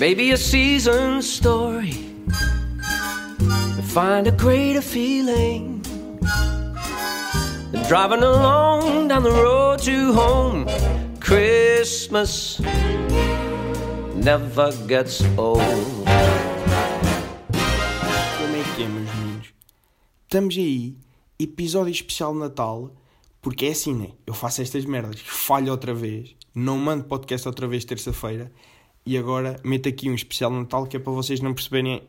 It may be a season story. To find a greater feeling than driving along down the road to home. Christmas never gets old. Como é que é, meus meninos? Estamos aí, episódio especial de Natal, porque é assim, né? Eu faço estas merdas, falho outra vez, não mando podcast outra vez terça-feira, e agora meto aqui um especial Natal que é para vocês não perceberem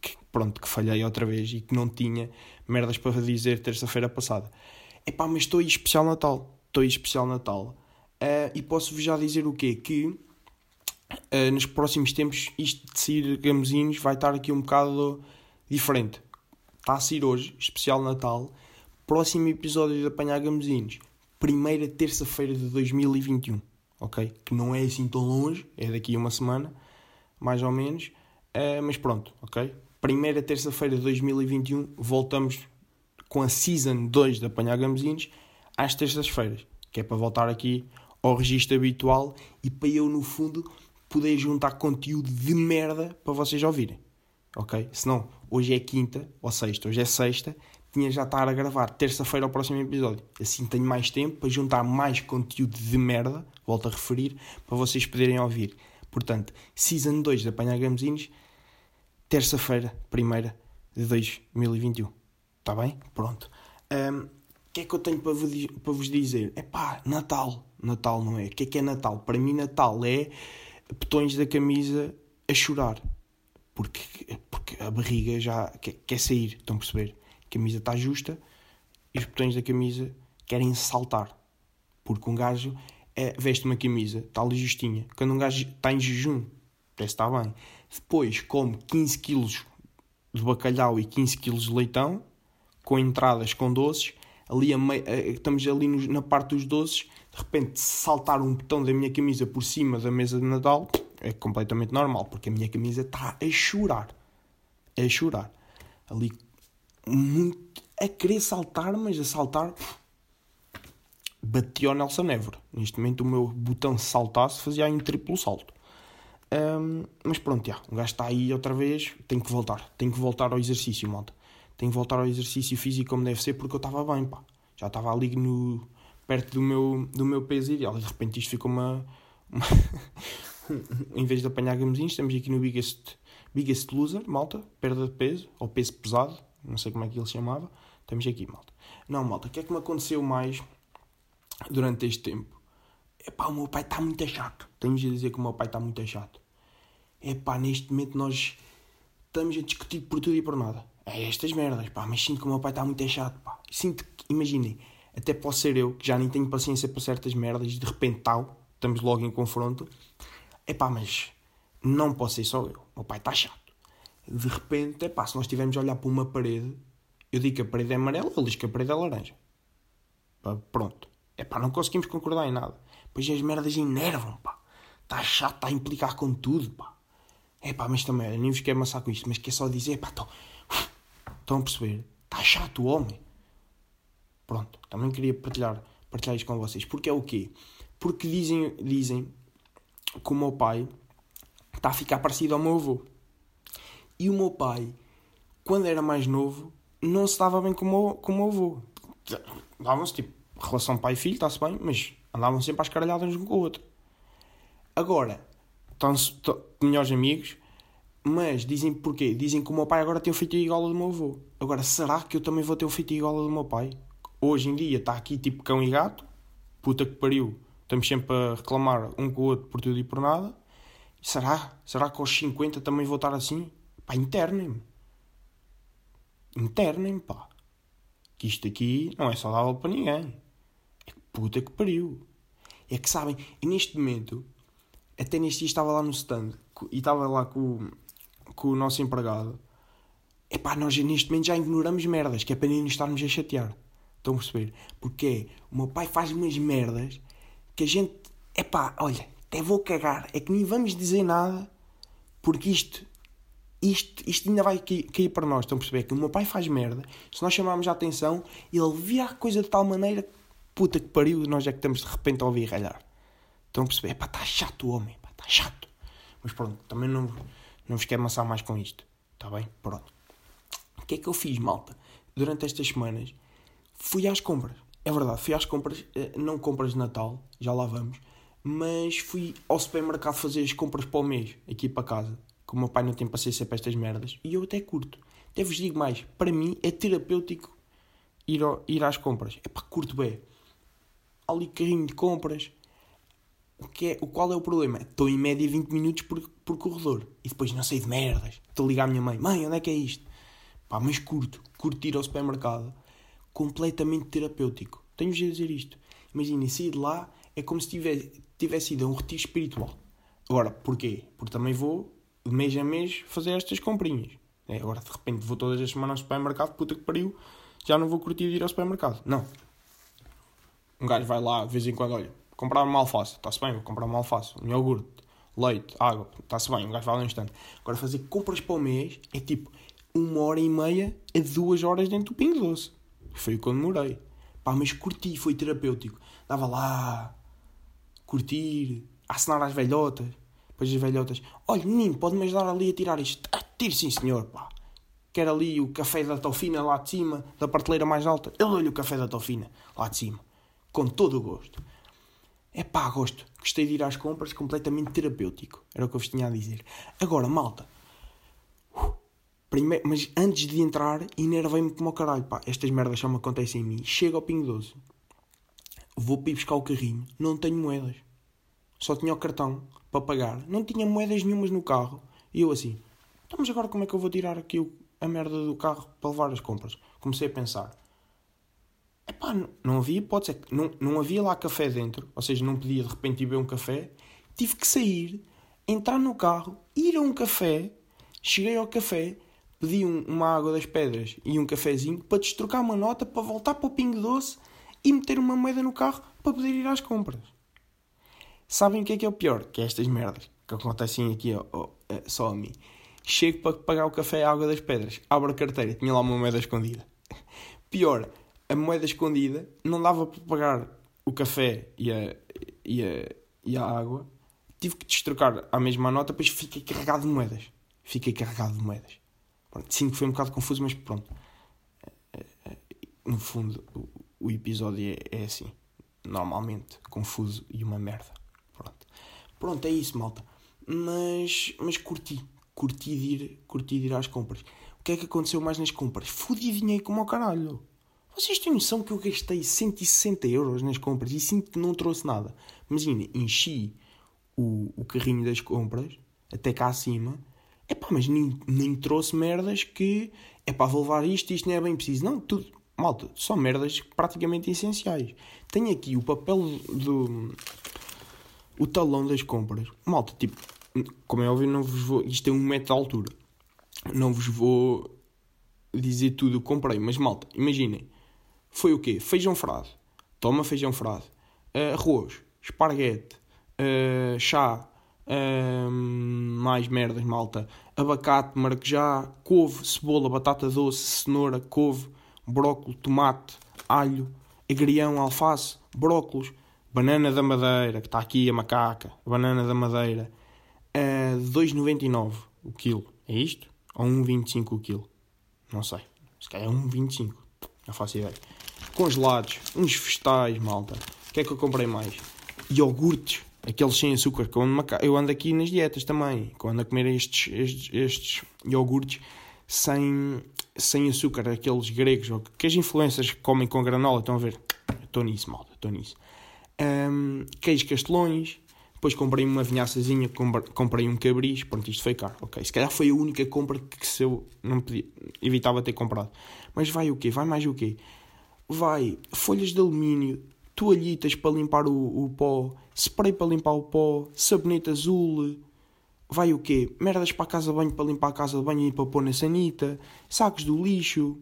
que, pronto, que falhei outra vez e que não tinha merdas para dizer terça-feira passada. Epá, mas estou aí especial Natal, estou aí especial Natal. Ah, e posso-vos já dizer o quê? Que Uh, nos próximos tempos isto de sair gamozinhos vai estar aqui um bocado diferente. Está a sair hoje, especial Natal, próximo episódio de Apanhar Gamozinhos, primeira terça-feira de 2021, ok? Que não é assim tão longe, é daqui a uma semana, mais ou menos, uh, mas pronto, ok? Primeira terça-feira de 2021, voltamos com a Season 2 de Apanhar Gamozinhos às terças-feiras, que é para voltar aqui ao registro habitual e para eu, no fundo, poder juntar conteúdo de merda para vocês ouvirem. Ok? Senão, hoje é quinta ou sexta, hoje é sexta, tinha já estar a gravar terça-feira ao próximo episódio. Assim tenho mais tempo para juntar mais conteúdo de merda, volto a referir, para vocês poderem ouvir. Portanto, Season 2 de Apanhar Gamezinhos, terça-feira, primeira de 2021. Está bem? Pronto. Um, o que é que eu tenho para vos, para vos dizer? É pá, Natal. Natal não é? O que é que é Natal? Para mim, Natal é botões da camisa a chorar. Porque, porque a barriga já quer, quer sair. Estão a perceber? A camisa está justa e os botões da camisa querem saltar. Porque um gajo é, veste uma camisa, está ali justinha. Quando um gajo está em jejum, parece que está bem. Depois come 15 kg de bacalhau e 15 kg de leitão, com entradas com doces. Ali mei, estamos ali na parte dos doces de repente saltar um botão da minha camisa por cima da mesa de Natal é completamente normal, porque a minha camisa está a chorar. A chorar. Ali, muito a querer saltar, mas a saltar. Bati ao Nelson Évora. Neste momento, o meu botão se saltasse fazia aí um triplo salto. Um, mas pronto, já, o gajo está aí outra vez. Tenho que voltar. Tenho que voltar ao exercício, malta. Tenho que voltar ao exercício físico como deve ser, porque eu estava bem, pá. Já estava ali no, perto do meu, do meu peso ideal. E de repente isto ficou uma. uma em vez de apanhar gamezinhos, estamos aqui no Biggest, biggest Loser, malta, perda de peso, ou peso pesado, não sei como é que ele se chamava. Estamos aqui, malta. Não, malta, o que é que me aconteceu mais durante este tempo? Epá, o meu pai está muito chato. Tenho de dizer que o meu pai está muito chato. Epá, neste momento nós estamos a discutir por tudo e por nada. É estas merdas, pá, mas sinto que o meu pai está muito chato, pá. Sinto que, imaginem, até posso ser eu, que já nem tenho paciência para certas merdas, de repente tal, estamos logo em confronto. Epá, mas não posso ser só eu. O meu pai está chato. De repente, epá, se nós estivermos a olhar para uma parede, eu digo que a parede é amarela, ele diz que a parede é laranja. Pá, pronto. Epá, não conseguimos concordar em nada. Pois as merdas enervam, pá. Está chato, está a implicar com tudo, pá. Epá, mas também, nem vos quero amassar com isto, mas quer só dizer, pá, estão... Estão a perceber? Está chato o homem. Pronto, também queria partilhar, partilhar isto com vocês. Porque é o quê? Porque dizem, dizem que o meu pai está a ficar parecido ao meu avô. E o meu pai, quando era mais novo, não se dava bem com o meu, com o meu avô. Davam-se tipo, relação pai-filho, está-se bem, mas andavam sempre às caralhadas um com o outro. Agora, estão-se melhores amigos, mas dizem porquê? Dizem que o meu pai agora tem o feito igual ao do meu avô. Agora, será que eu também vou ter o feito igual ao do meu pai? hoje em dia está aqui tipo cão e gato, puta que pariu, estamos sempre a reclamar um com o outro por tudo e por nada. Será? Será que aos 50 também vou estar assim? Pá, internem-me. Internem-me, pá. Que isto aqui não é saudável para ninguém. É que puta que pariu. É que sabem, e neste momento, até neste dia estava lá no stand e estava lá com, com o nosso empregado. É pá, nós neste momento já ignoramos merdas, que é para nem nos estarmos a chatear. Estão a perceber? Porque o meu pai faz umas merdas que a gente. É pá, olha, até vou cagar. É que nem vamos dizer nada porque isto. Isto, isto ainda vai cair, para nós. Estão a perceber? Que o meu pai faz merda. Se nós chamarmos a atenção, ele vira a coisa de tal maneira. Puta que pariu, nós é que estamos de repente a ouvir ralhar. Estão a perceber? Pá, está chato o homem. Está chato. Mas pronto, também não, não vos quero amassar mais com isto. Está bem? Pronto. O que é que eu fiz, malta? Durante estas semanas, fui às compras. É verdade, fui às compras, eh, não compras de Natal, já lá vamos, mas fui ao supermercado fazer as compras para o mês, aqui para casa. Que o meu pai não tem paciência para estas merdas. E eu até curto. Até vos digo mais, para mim é terapêutico ir, ao, ir às compras. É para curto bem. Ali carrinho de compras. O, que é, o qual é o problema? Estou em média 20 minutos por, por corredor. E depois não sei de merdas. Estou a ligar à minha mãe. Mãe, onde é que é isto? Pá, mas curto. Curto ir ao supermercado. Completamente terapêutico. Tenho de dizer isto. Imaginem, sair de lá é como se tivesse, tivesse ido a um retiro espiritual. Agora, porquê? Porque também vou, mês a mês, fazer estas comprinhas. É, agora, de repente, vou todas as semanas ao supermercado, puta que pariu, já não vou curtir de ir ao supermercado. Não. Um gajo vai lá, de vez em quando, olha, comprar uma alface, está-se bem, vou comprar uma alface, um iogurte, leite, água, está-se bem, um gajo vai lá um instante. Agora, fazer compras para o mês é tipo uma hora e meia a duas horas dentro do Pingo Doce. Foi o que eu demorei. Pá, mas curti, foi terapêutico. Dava lá, curtir, assinar às velhotas. Depois as velhotas, olha menino, pode-me ajudar ali a tirar isto? Ah, tire sim senhor, pá. Quer ali o café da Tofina lá de cima, da prateleira mais alta? Eu dou-lhe o café da Tofina lá de cima. Com todo o gosto. É pá, gosto. Gostei de ir às compras completamente terapêutico. Era o que eu vos tinha a dizer. Agora, malta. Primeiro, mas antes de entrar, enervei-me como o caralho. Pá, estas merdas só me acontecem em mim. Chego ao Pingo Doce. Vou para ir buscar o carrinho. Não tenho moedas. Só tinha o cartão para pagar. Não tinha moedas nenhumas no carro. E eu assim, então mas agora como é que eu vou tirar aqui a merda do carro para levar as compras? Comecei a pensar. Epá, não, não havia hipótese. Não, não havia lá café dentro. Ou seja, não podia de repente ir beber um café. Tive que sair, entrar no carro, ir a um café. Cheguei ao café, pedi um, uma água das pedras e um cafezinho para destrocar uma nota para voltar para o Pingo Doce e meter uma moeda no carro para poder ir às compras. Sabem o que é que é o pior? Que é estas merdas que acontecem aqui ó, ó, só a mim. Chego para pagar o café a água das pedras, abro a carteira, tinha lá uma moeda escondida. Pior, a moeda escondida não dava para pagar o café e a, e a, e a água. Tive que destrocar a mesma nota, depois fiquei carregado de moedas. Fiquei carregado de moedas. Pronto, sim, foi um bocado confuso, mas pronto. No fundo, o, o episódio é, é assim. Normalmente, confuso e uma merda. Pronto. É isso, malta. Mas, mas curti. Curti de, ir, curti de ir às compras. O que é que aconteceu mais nas compras? Fudi dinheiro como ao caralho. Vocês têm noção que eu gastei 160 euros nas compras e sinto que não trouxe nada. Imagina, enchi o, o carrinho das compras até cá acima. Epá, mas nem, nem trouxe merdas que... É para vou levar isto, isto não é bem preciso. Não, tudo... Malta, só merdas praticamente essenciais. Tenho aqui o papel do o talão das compras. Malta, tipo, como é óbvio, não vos vou. Isto tem um metro de altura. Não vos vou dizer tudo o que comprei, mas malta, imaginem. Foi o quê? Feijão frado. Toma feijão frado. Uh, arroz, esparguete, uh, chá, uh, mais merdas, malta. Abacate, maracujá, couve, cebola, batata doce, cenoura, couve, brócolis, tomate, alho, agrião, alface, brócolis, Banana da Madeira, que está aqui a macaca. Banana da Madeira. A 2,99 o quilo. É isto? Ou 1,25 o quilo? Não sei. Se calhar é 1,25. Não faço ideia. Congelados. Uns vegetais, malta. O que é que eu comprei mais? Iogurtes. Aqueles sem açúcar. Que eu ando aqui nas dietas também. Que eu ando a comer estes, estes, estes iogurtes sem, sem açúcar. Aqueles gregos. Que as influências comem com granola. Estão a ver? Estou nisso, malta. Estou nisso um, queijos castelões, depois comprei uma vinhaçazinha, comprei um cabris, pronto, isto foi caro, ok. Se calhar foi a única compra que se eu não podia, evitava ter comprado. Mas vai o quê? Vai mais o quê? Vai folhas de alumínio, toalhitas para limpar o, o pó, spray para limpar o pó, sabonete azul, vai o quê? Merdas para a casa de banho para limpar a casa de banho e para pôr na sanita, sacos do lixo,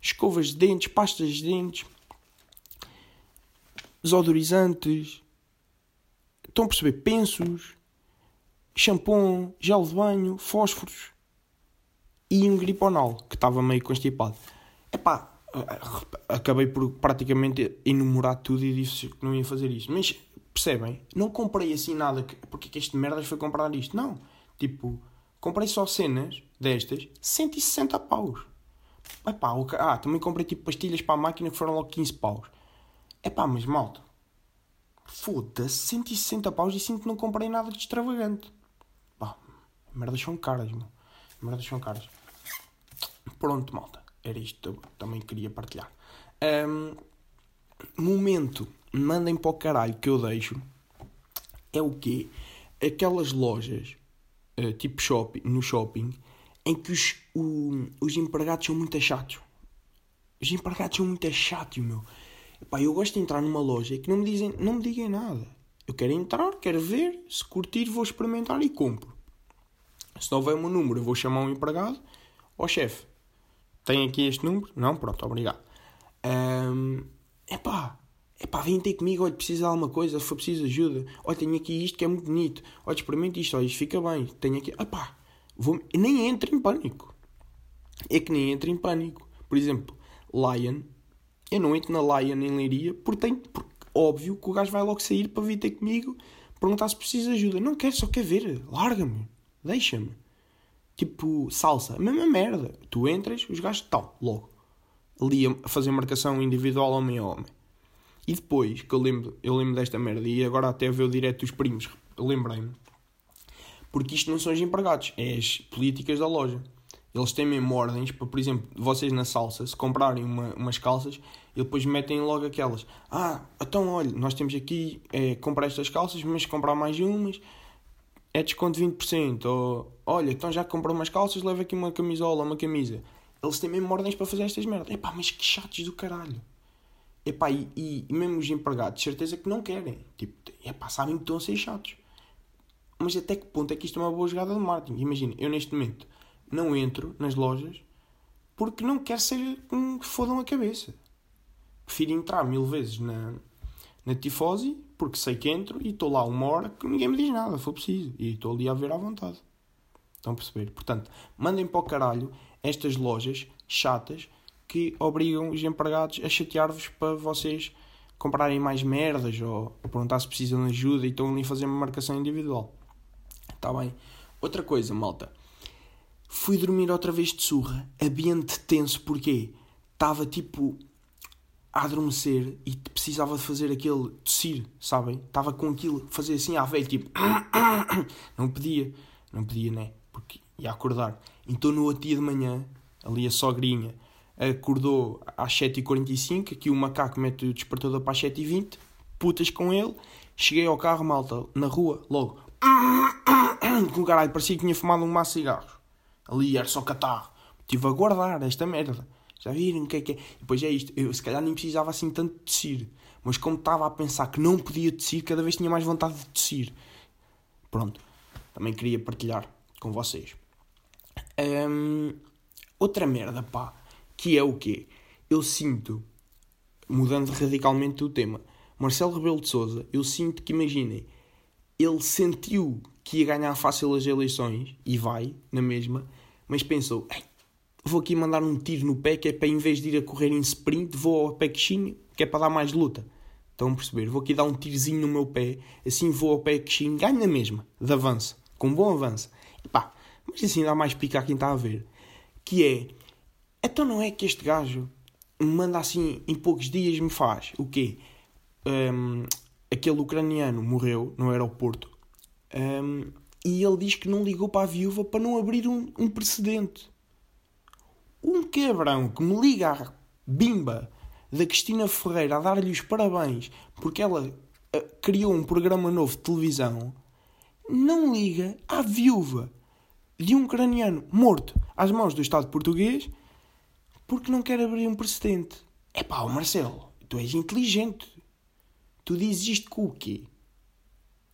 escovas de dentes, pastas de dentes, desodorizantes, estão a perceber? Pensos, shampoo, gel de banho, fósforos e um griponal que estava meio constipado. Epá, acabei por praticamente enumerar tudo e disse que não ia fazer isso. Mas Percebem? Não comprei assim nada. Que, porque é que este merdas foi comprar isto? Não. Tipo, comprei só cenas destas, 160 paus. Epá, ah, também comprei tipo pastilhas para a máquina que foram logo 15 paus. Epá, mas malta. Foda-se, 160 paus e sinto que não comprei nada de extravagante. Pá, merdas são caras, meu. Merdas são caras. Pronto, malta. Era isto que eu também queria partilhar. Um, momento, mandem para o caralho que eu deixo. É o quê? Aquelas lojas, uh, tipo shopping, no shopping, em que os, o, os empregados são muito chatos. Os empregados são muito chatos, meu. Epá, eu gosto de entrar numa loja e que não me, dizem, não me digam nada. Eu quero entrar, quero ver, se curtir, vou experimentar e compro. Se não houver o meu número, eu vou chamar um empregado. Ó oh, chefe, tem aqui este número? Não? Pronto, obrigado. Um, epá, epá, vem ter comigo, olha, precisa de alguma coisa, se for preciso ajuda. Olha, tenho aqui isto que é muito bonito. Olha, experimente isto, olha, isto fica bem. Tenho aqui, epá, vou, nem entro em pânico. É que nem entro em pânico. Por exemplo, Lion, eu não entro na Lion em Leiria porque tem, porque, óbvio que o gajo vai logo sair para vir ter comigo perguntar se precisa de ajuda. Não quero, só quer ver. Larga-me. Deixa-me. Tipo, salsa. A mesma merda. Tu entras, os gajos estão logo. Ali a fazer marcação individual homem a homem. E depois, que eu lembro, eu lembro desta merda, e agora até ver o direto dos primos, lembrei-me. Porque isto não são os empregados, é as políticas da loja. Eles têm mesmo ordens para, por exemplo, vocês na salsa, se comprarem uma, umas calças, e depois metem logo aquelas. Ah, então olha, nós temos aqui, é, comprar estas calças, mas comprar mais umas, é desconto de 20%. Ou, olha, então já comprou umas calças, leva aqui uma camisola, uma camisa. Eles têm mesmo ordens para fazer estas merdas. Epá, mas que chatos do caralho. Epá, e, e, e mesmo os empregados, certeza que não querem. Tipo, epá, sabem que estão a ser chatos. Mas até que ponto é que isto é uma boa jogada de marketing? Imagina, eu neste momento não entro nas lojas porque não quero ser um que fodam a cabeça. Prefiro entrar mil vezes na, na tifose porque sei que entro e estou lá uma hora que ninguém me diz nada, for preciso. E estou ali a ver à vontade. Estão a perceber? Portanto, mandem para o caralho estas lojas chatas que obrigam os empregados a chatear-vos para vocês comprarem mais merdas ou perguntar se precisam de ajuda e estão ali a fazer uma marcação individual. Está bem? Outra coisa, malta. Fui dormir outra vez de surra, ambiente tenso, porque estava tipo a adormecer e precisava de fazer aquele tossir, sabem? Estava com aquilo, fazer assim à velha, tipo. Não podia, não podia, né? Porque ia acordar. Então no outro dia de manhã, ali a sogrinha acordou às 7h45, aqui o macaco mete o despertador para as 7h20, putas com ele, cheguei ao carro, malta, na rua, logo. Com caralho, parecia que tinha fumado um maço de cigarros. Ali era só catarro. Estive a guardar esta merda. Já viram o que é que é? E depois é isto. Eu se calhar nem precisava assim tanto de tossir. Mas como estava a pensar que não podia tossir, cada vez tinha mais vontade de tossir. Pronto. Também queria partilhar com vocês. Outra merda, pá. Que é o quê? Eu sinto, mudando radicalmente o tema, Marcelo Rebelo de Souza, eu sinto que, imaginem, ele sentiu que ia ganhar fácil as eleições, e vai, na mesma, mas pensou, vou aqui mandar um tiro no pé, que é para em vez de ir a correr em sprint, vou ao pé queixinho, que é para dar mais luta. Estão a perceber? Vou aqui dar um tirozinho no meu pé, assim vou ao pé queixinho, ganho na mesma, de avanço, com bom avanço. Mas assim dá mais pica a quem está a ver. Que é, então não é que este gajo me manda assim em poucos dias me faz o quê? Um, aquele ucraniano morreu no aeroporto um, e ele diz que não ligou para a viúva para não abrir um, um precedente. Um quebrão que me liga à bimba da Cristina Ferreira a dar-lhe os parabéns porque ela uh, criou um programa novo de televisão, não liga à viúva de um ucraniano morto às mãos do Estado português porque não quer abrir um precedente. É pá, Marcelo, tu és inteligente. Tu dizes isto com o quê?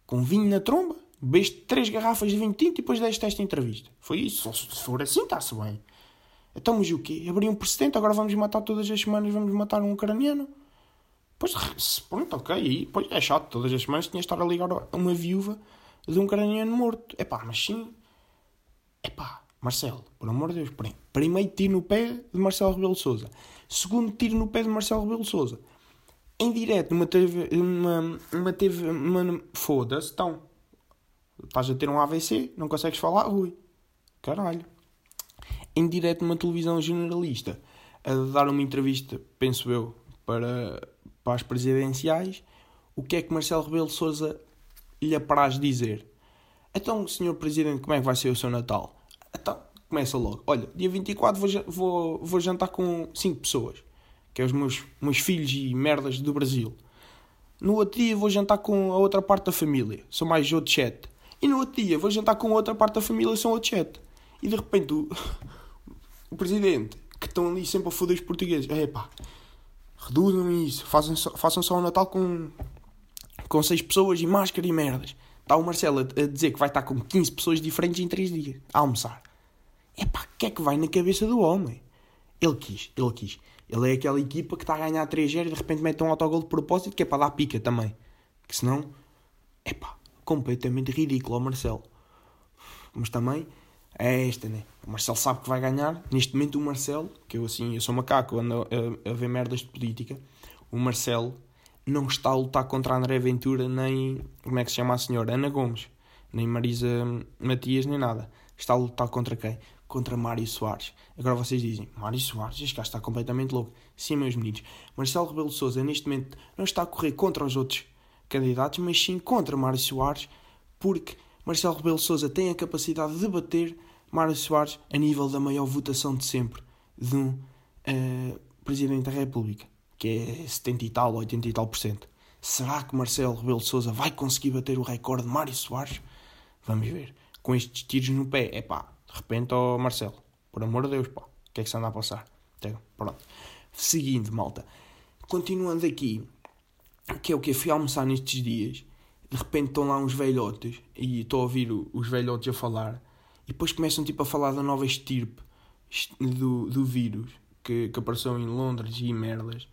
Com vinho na tromba? Bebeste três garrafas de vinho tinto e depois deste esta entrevista. Foi isso. Se for assim, está-se bem. Então, mas o quê? Abrir um precedente, agora vamos matar todas as semanas, vamos matar um ucraniano? Pois, pronto, ok. Pois é chato, todas as semanas tinha de estar a ligar uma viúva de um ucraniano morto. É pá, mas sim. É pá, Marcelo, por amor de Deus, primeiro tiro no pé de Marcelo Rebelo Souza. Segundo tiro no pé de Marcelo Rebelo Souza. em direto, numa TV. Uma, uma TV. Uma, Foda-se, então. Estás a ter um AVC, não consegues falar, Rui. Caralho. Em direto numa televisão generalista, a dar uma entrevista, penso eu, para, para as presidenciais, o que é que Marcelo Rebelo de Sousa lhe apraz dizer? Então, senhor Presidente, como é que vai ser o seu Natal? Então, começa logo. Olha, dia 24 vou, vou, vou jantar com 5 pessoas, que é os meus, meus filhos e merdas do Brasil. No outro dia vou jantar com a outra parte da família, são mais outro chat. E no outro dia vou jantar com outra parte da família, são outro chat. E de repente o, o Presidente, que estão ali sempre a foder os portugueses, é pá, reduzam isso, façam só, façam só o Natal com, com 6 pessoas e máscara e merdas. Está o Marcelo a, a dizer que vai estar com 15 pessoas diferentes em 3 dias, a almoçar. É pá, o que é que vai na cabeça do homem? Ele quis, ele quis. Ele é aquela equipa que está a ganhar 3-0 e de repente mete um autogol de propósito que é para dar pica também. Que senão, é pá, completamente ridículo o Marcelo. Mas também é esta, né? O Marcelo sabe que vai ganhar. Neste momento, o Marcelo, que eu assim, eu sou macaco, ando a, a ver merdas de política. O Marcelo não está a lutar contra André Ventura, nem. Como é que se chama a senhora? Ana Gomes, nem Marisa Matias, nem nada. Está a lutar contra quem? Contra Mário Soares. Agora vocês dizem, Mário Soares, este gajo está completamente louco. Sim, meus meninos. Marcelo Rebelo de Souza, neste momento, não está a correr contra os outros candidatos, mas sim contra Mário Soares, porque Marcelo Rebelo de Souza tem a capacidade de bater Mário Soares a nível da maior votação de sempre de um uh, Presidente da República, que é 70 e tal, 80 e tal por cento. Será que Marcelo Rebelo de Souza vai conseguir bater o recorde de Mário Soares? Vamos ver. Com estes tiros no pé, é pá, de repente, ó oh Marcelo, por amor de Deus, pá, o que é que se anda a passar? Então, pronto. Seguindo, malta. Continuando aqui, que é o que fui almoçar nestes dias, de repente estão lá uns velhotes e estou a ouvir os velhotes a falar. E depois começam tipo a falar da nova estirpe do, do vírus que, que apareceu em Londres e merdas.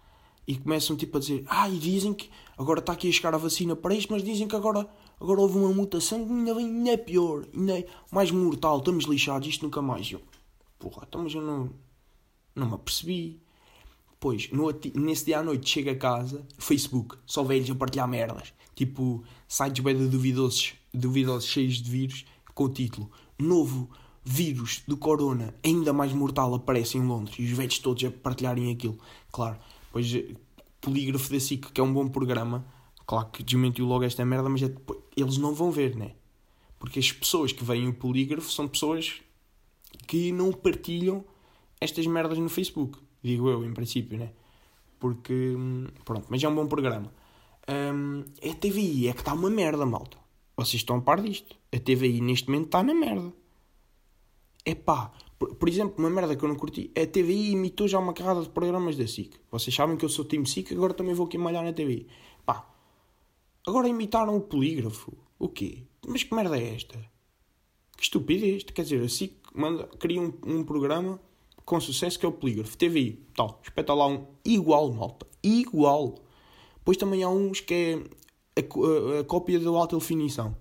E começam tipo a dizer ah, e dizem que agora está aqui a chegar a vacina para isto, mas dizem que agora, agora houve uma mutação que ainda, ainda é pior, ainda é mais mortal, estamos lixados, isto nunca mais. Eu, porra, então mas eu não, não me apercebi. Pois, no, nesse dia à noite chega a casa, Facebook, só velhos a partilhar merdas. Tipo, sites bem duvidosos, duvidosos cheios de vírus, com o título Novo vírus do corona ainda mais mortal aparece em Londres. E os velhos todos a partilharem aquilo. Claro, pois Polígrafo da SIC, que é um bom programa, claro que desmentiu logo esta merda, mas é, eles não vão ver, né? Porque as pessoas que veem o polígrafo são pessoas que não partilham estas merdas no Facebook. Digo eu, em princípio, né? Porque, pronto, mas é um bom programa. Um, a TVI é que está uma merda, malta. Vocês estão a par disto. A TVI neste momento está na merda. É pá. Por, por, exemplo, uma merda que eu não curti. A TVI imitou já uma carrada de programas da SIC. Vocês sabem que eu sou time SIC, agora também vou aqui malhar na TVI. Pá. Agora imitaram o polígrafo. O quê? Mas que merda é esta? Que estupidez. Quer dizer, a SIC manda, cria um, um programa com sucesso que é o Polígrafo. TVI, tal, espeta lá um igual, malta. Igual. Depois também há uns que é a, a, a cópia da alta definição.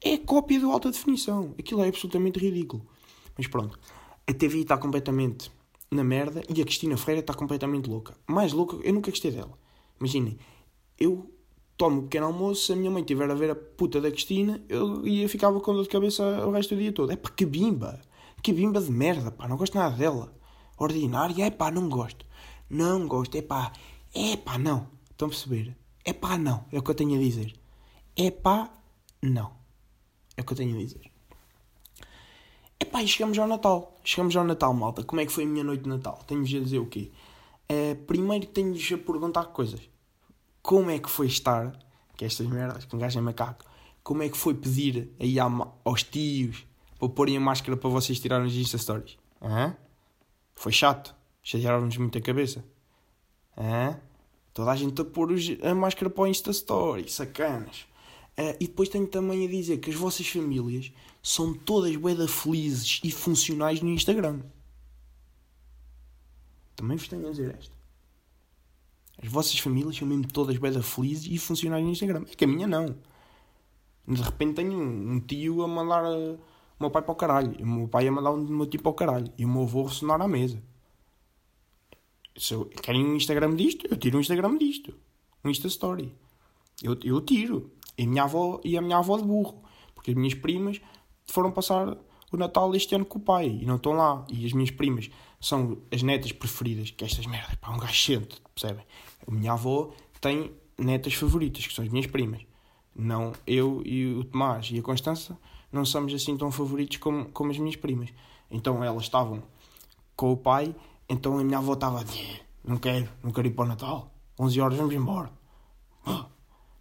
É a cópia da alta definição. Aquilo é absolutamente ridículo. Mas pronto. A TVI está completamente na merda e a Cristina Freira está completamente louca. Mais louca, eu nunca gostei dela. Imaginem, eu tomo um pequeno almoço, se a minha mãe estiver a ver a puta da Cristina, eu ia ficava com dor de cabeça o resto do dia todo. É para que bimba! Que bimba de merda, pá, não gosto nada dela. Ordinária, é pá, não gosto. Não gosto, é pá, é pá, não. Estão a perceber? É pá, não, é o que eu tenho a dizer. É pá, não. É o que eu tenho a dizer. É pá, e chegamos ao Natal. Chegamos ao Natal, malta. Como é que foi a minha noite de Natal? Tenho-vos a dizer o quê? Uh, primeiro tenho-vos a perguntar coisas. Como é que foi estar, que é estas merdas, que gajo é macaco, como é que foi pedir aí aos tios para porem a máscara para vocês tirarem as Insta Stories? Uhum. Foi chato. Chatearam-nos muito a cabeça. Uhum. Toda a gente a pôr a máscara para o Insta Story. Sacanas. Uh, e depois tenho também a dizer que as vossas famílias são todas boeda felizes e funcionais no Instagram. Também vos tenho a dizer esta. As vossas famílias são mesmo todas boeda felizes e funcionais no Instagram. É que a minha não. De repente tenho um tio a mandar... A o meu pai para o caralho. E o meu pai ia mandar o meu tipo para o caralho. E o meu avô ressonar à mesa. Se eu, querem um Instagram disto? Eu tiro um Instagram disto. no Insta Story. Eu, eu tiro. E a minha avó e a minha avó de burro. Porque as minhas primas foram passar o Natal este ano com o pai e não estão lá. E as minhas primas são as netas preferidas, que estas merdas, pá, um gajo percebem? A minha avó tem netas favoritas, que são as minhas primas. Não eu e o Tomás e a Constança não somos assim tão favoritos como, como as minhas primas. Então elas estavam com o pai, então a minha avó estava a dizer: Não quero, não quero ir para o Natal. 11 horas vamos embora.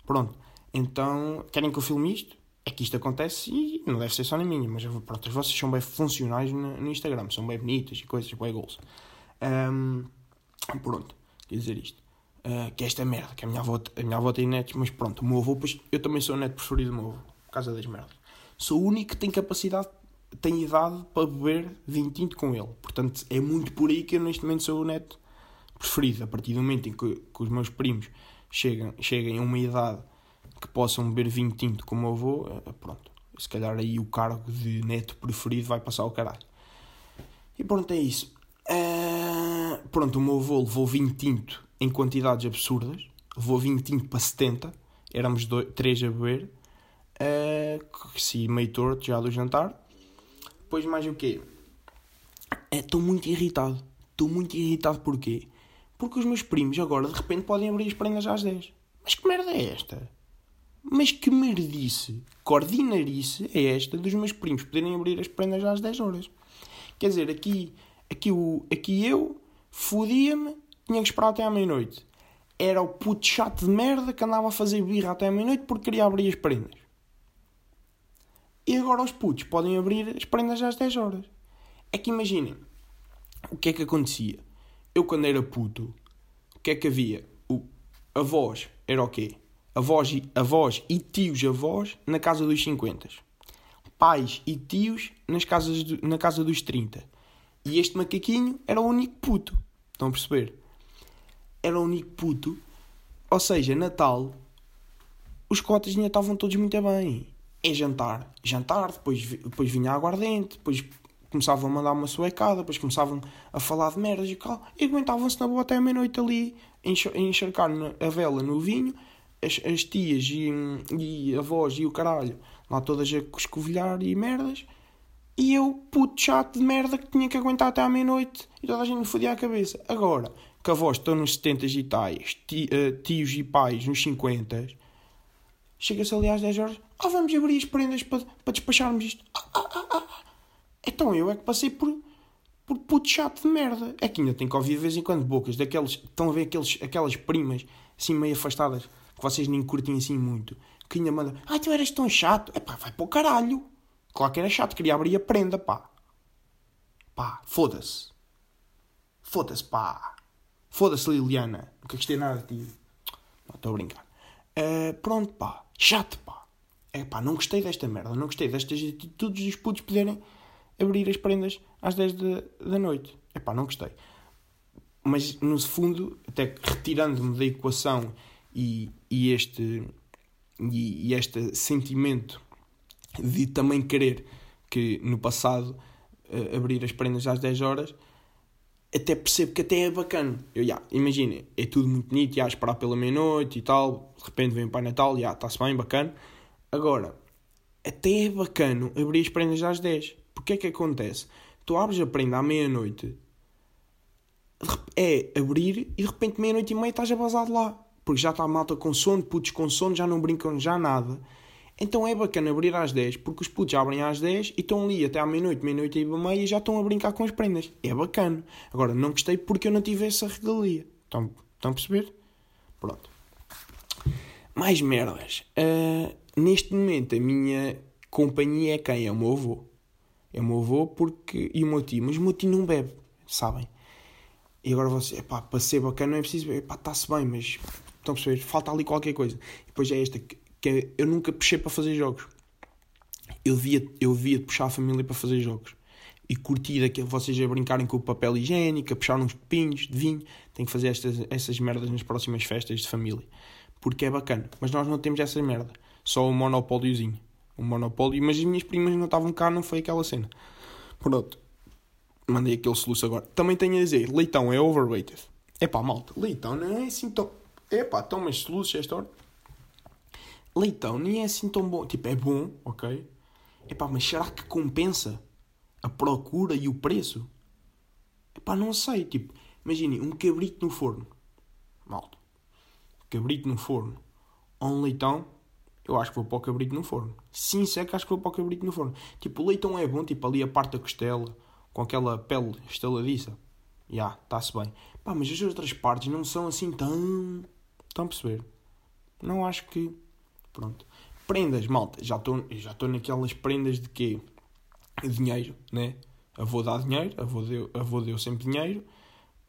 Pronto. Então, querem que eu filme isto? É que isto acontece e não deve ser só na minha, mas pronto, as vossas são bem funcionais no, no Instagram, são bem bonitas e coisas, bem gols. Um, pronto, quer dizer isto. Uh, que é esta merda, que a minha, avó, a minha avó tem netos, mas pronto, o meu avô, pois eu também sou o neto preferido do meu avô, por causa das merdas. Sou o único que tem capacidade, tem idade para beber vinho tinto com ele. Portanto, é muito por aí que eu neste momento sou o neto preferido. A partir do momento em que, que os meus primos chegam, cheguem a uma idade que possam beber vinho tinto como o avô, eh, pronto. Se calhar aí o cargo de neto preferido vai passar ao caralho. E pronto, é isso. Uh, pronto, o meu avô levou vinho tinto em quantidades absurdas. Levou vinho tinto para 70. Éramos dois, três a beber. Uh, se meio torto já do jantar. Depois mais o quê? Estou uh, muito irritado. Estou muito irritado porquê? Porque os meus primos agora de repente podem abrir as prendas às 10. Mas que merda é esta? Mas que merdice, que ordinarice é esta dos meus primos poderem abrir as prendas às 10 horas? Quer dizer, aqui, aqui, o, aqui eu fodia-me, tinha que esperar até à meia-noite. Era o puto chato de merda que andava a fazer birra até à meia-noite porque queria abrir as prendas. E agora os putos podem abrir as prendas às 10 horas. É que imaginem, o que é que acontecia? Eu quando era puto, o que é que havia? O, a voz era o quê? avós e, avós e tios avós na casa dos 50. Pais e tios nas casas do, na casa dos 30. E este macaquinho era o único puto. Estão a perceber? Era o único puto. Ou seja, Natal, os cotas ainda estavam todos muito bem. É jantar. Jantar, depois, depois vinha a aguardente, depois começavam a mandar uma suecada, depois começavam a falar de merdas e tal. E aguentavam-se na boa até meia-noite ali, a encharcar a vela no vinho as, as tias e, e avós e o caralho lá todas a escovilhar e merdas. E eu, puto chato de merda, que tinha que aguentar até à meia-noite e toda a gente me fodia a cabeça. Agora, que avós estão nos 70 e tais, eh, tios e pais nos 50, chega-se ali às 10 horas, ah, vamos abrir as prendas para, para despacharmos isto. Ah, ah, ah, ah. Então eu é que passei por, por puto chato de merda. É que ainda tenho que ouvir de vez em quando bocas daqueles, estão a ver aqueles, aquelas primas assim meio afastadas que vocês nem curtem assim muito, que ainda manda, ai tu eras tão chato, é pá, vai para o caralho. Claro que era chato, queria abrir a prenda, pá. Pá, foda-se. Foda-se, pá. Foda-se, Liliana. Nunca gostei nada de ti. Não, estou a brincar. Uh, pronto, pá. Chato, pá. É pá, não gostei desta merda. Não gostei destas atitudes dos putos poderem abrir as prendas às 10 de, da noite. É pá, não gostei. Mas, no fundo, até retirando-me da equação e, e este e, e, este sentimento de também querer que no passado uh, abrir as prendas às 10 horas até percebo que até é bacana. Eu, yeah, imaginem, é tudo muito bonito, já, esperar pela meia-noite e tal, de repente vem o Pai Natal, já, está-se bem, bacana. Agora, até é bacana abrir as prendas às 10. Porque é que acontece? Tu abres a prenda à meia-noite, é abrir e de repente meia-noite e meia estás abasado lá porque já está a malta com sono, putos com sono, já não brincam já nada. Então é bacana abrir às 10, porque os putos abrem às 10 e estão ali até à meia-noite, meia-noite e meia e já estão a brincar com as prendas. É bacana. Agora, não gostei porque eu não tive essa regalia. Estão, estão a perceber? Pronto. Mais merdas. Uh, neste momento, a minha companhia é quem? É o meu avô. É o meu avô porque... e o meu tio. Mas o meu tio não bebe, sabem? E agora você, pá, para ser bacana não é preciso beber. Pá, está-se bem, mas Estão a perceber? Falta ali qualquer coisa. E depois é esta, que é, eu nunca puxei para fazer jogos. Eu via, eu via de puxar a família para fazer jogos. E curti daquilo, vocês a brincarem com o papel higiênico, a puxar uns pepinhos de vinho. Tenho que fazer estas, essas merdas nas próximas festas de família. Porque é bacana. Mas nós não temos essa merda. Só o monopóliozinho. O monopólio. Mas as minhas primas não estavam cá, não foi aquela cena. Pronto. Mandei aquele soluço agora. Também tenho a dizer, leitão é overrated. É pá, malta, leitão não é assim tão Epá, então, mas soluços esta hora. Leitão nem é assim tão bom. Tipo, é bom, ok? Epá, mas será que compensa a procura e o preço? Epá, não sei. Tipo, imagine um cabrito no forno. Malta. Cabrito no forno. Ou um leitão. Eu acho que vou para o cabrito no forno. Sim, sei que acho que vou para o cabrito no forno. Tipo, o leitão é bom. Tipo, ali a parte da costela. Com aquela pele estaladiça. Já, yeah, está-se bem. Pá, mas as outras partes não são assim tão... Estão a perceber? Não acho que... Pronto. Prendas, malta. Já estou já naquelas prendas de quê? Dinheiro, né? Avô dá dinheiro. Avô deu, avô deu sempre dinheiro.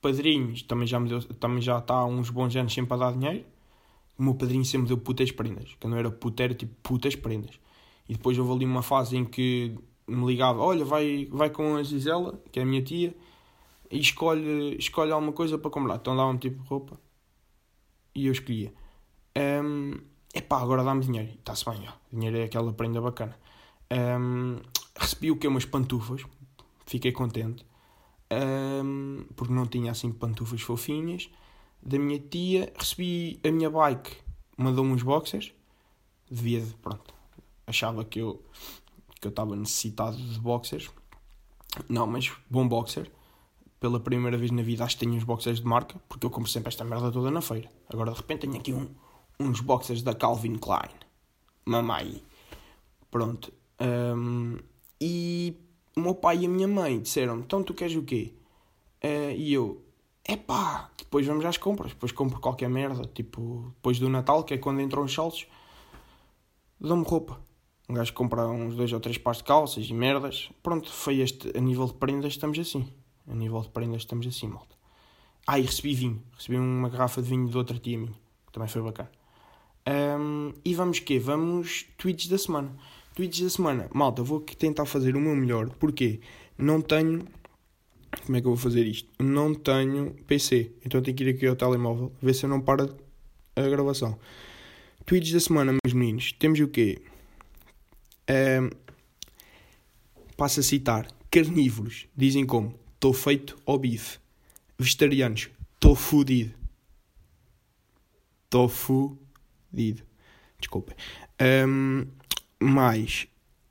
Padrinhos, também já, também já está há uns bons anos sempre a dar dinheiro. O meu padrinho sempre deu putas prendas. Que não era puta, era tipo putas prendas. E depois houve ali uma fase em que me ligava, olha, vai, vai com a Gisela, que é a minha tia, e escolhe, escolhe alguma coisa para comprar. Então dava-me tipo roupa. E eu escolhia. Um, epá, agora dá-me dinheiro. Está-se bem, ó. dinheiro é aquela prenda bacana. Um, recebi o que? Umas pantufas. Fiquei contente. Um, porque não tinha assim pantufas fofinhas. Da minha tia, recebi a minha bike. Mandou-me uns boxers. Devia de, pronto. Achava que eu que eu estava necessitado de boxers. Não, mas bom boxer. Pela primeira vez na vida acho que tenho uns boxers de marca, porque eu compro sempre esta merda toda na feira. Agora de repente tenho aqui um, uns boxers da Calvin Klein. Mamãe. Pronto. Um, e o meu pai e a minha mãe disseram então tu queres o quê? Uh, e eu, epá, depois vamos às compras, depois compro qualquer merda, tipo, depois do Natal, que é quando entram os saltos, dão-me roupa. Um gajo compra uns dois ou três pares de calças e merdas. Pronto, foi este. A nível de prendas estamos assim. A nível de prendas estamos assim, malta. Ah, e recebi vinho. Recebi uma garrafa de vinho de outra tia minha. Que também foi bacana. Um, e vamos quê? Vamos tweets da semana. Tweets da semana. Malta, vou tentar fazer o meu melhor. Porquê? Não tenho... Como é que eu vou fazer isto? Não tenho PC. Então tenho que ir aqui ao telemóvel. Ver se eu não para a gravação. Tweets da semana, meus meninos. Temos o quê? Um, passo a citar. Carnívoros. Dizem como? Estou feito ao bife. Vegetarianos. Estou fudido. Estou fudido. Desculpem. Um, mais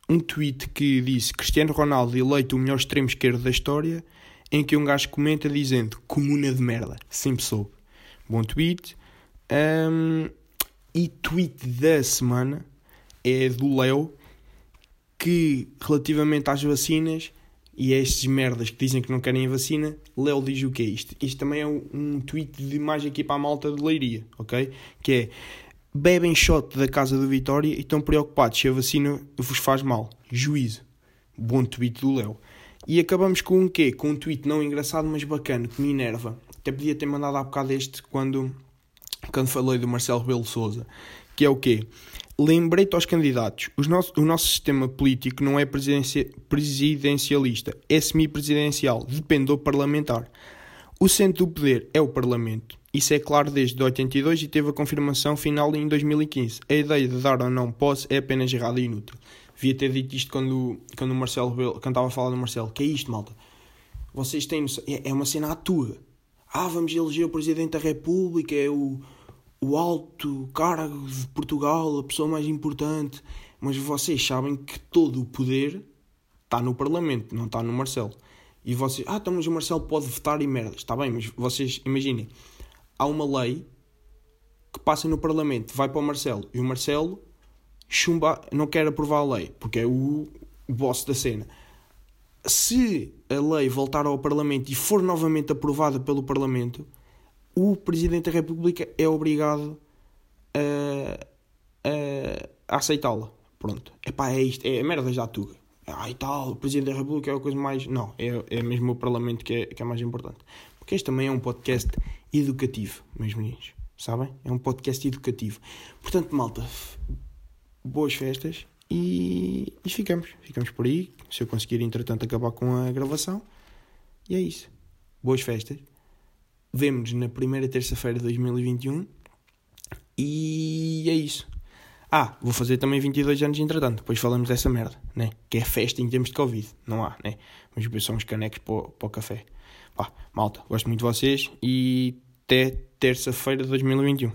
um tweet que disse Cristiano Ronaldo eleito o melhor extremo esquerdo da história, em que um gajo comenta dizendo comuna de merda. Sempre soube. Bom tweet. Um, e tweet da semana é do Leo, que relativamente às vacinas e a estes merdas que dizem que não querem a vacina, Léo diz o que é isto. Isto também é um tweet de mais aqui para a malta de Leiria, ok? Que é bebem shot da casa do Vitória e estão preocupados se a vacina vos faz mal. Juízo. Bom tweet do Léo. E acabamos com um quê? Com um tweet não engraçado, mas bacana, que me enerva. Até podia ter mandado há bocado este quando, quando falei do Marcelo Rebelo Souza. Que é o quê? Lembrei-te aos candidatos: nosso, o nosso sistema político não é presidencialista, é semipresidencial, depende do parlamentar. O centro do poder é o Parlamento. Isso é claro desde 82 e teve a confirmação final em 2015. A ideia de dar ou não posse é apenas errada e inútil. Devia ter dito isto quando, quando o Marcelo quando estava a falar do Marcelo. Que é isto, malta? Vocês têm é, é uma cena à tua. Ah, vamos eleger o Presidente da República, é o, o alto cargo de Portugal, a pessoa mais importante. Mas vocês sabem que todo o poder está no Parlamento, não está no Marcelo. E vocês, ah, então mas o Marcelo pode votar e merda. Está bem, mas vocês imaginem, há uma lei que passa no Parlamento, vai para o Marcelo, e o Marcelo chumba, não quer aprovar a lei, porque é o, o boss da cena. Se a lei voltar ao Parlamento e for novamente aprovada pelo Parlamento, o Presidente da República é obrigado a, a, a aceitá-la. Pronto. Epá, é isto. É a merda já tuga. Ah, e tal, o Presidente da República é a coisa mais. Não, é, é mesmo o Parlamento que é, que é mais importante. Porque este também é um podcast educativo, meus meninos. Sabem? É um podcast educativo. Portanto, malta, boas festas e, e ficamos. Ficamos por aí. Se eu conseguir, entretanto, acabar com a gravação. E é isso. Boas festas. Vemo-nos na primeira terça-feira de 2021 e é isso. Ah, vou fazer também 22 anos entretanto, depois falamos dessa merda, né? Que é festa em termos de Covid, não há, né? Mas depois são uns canecos para, para o café. Pá, malta, gosto muito de vocês e até terça-feira de 2021.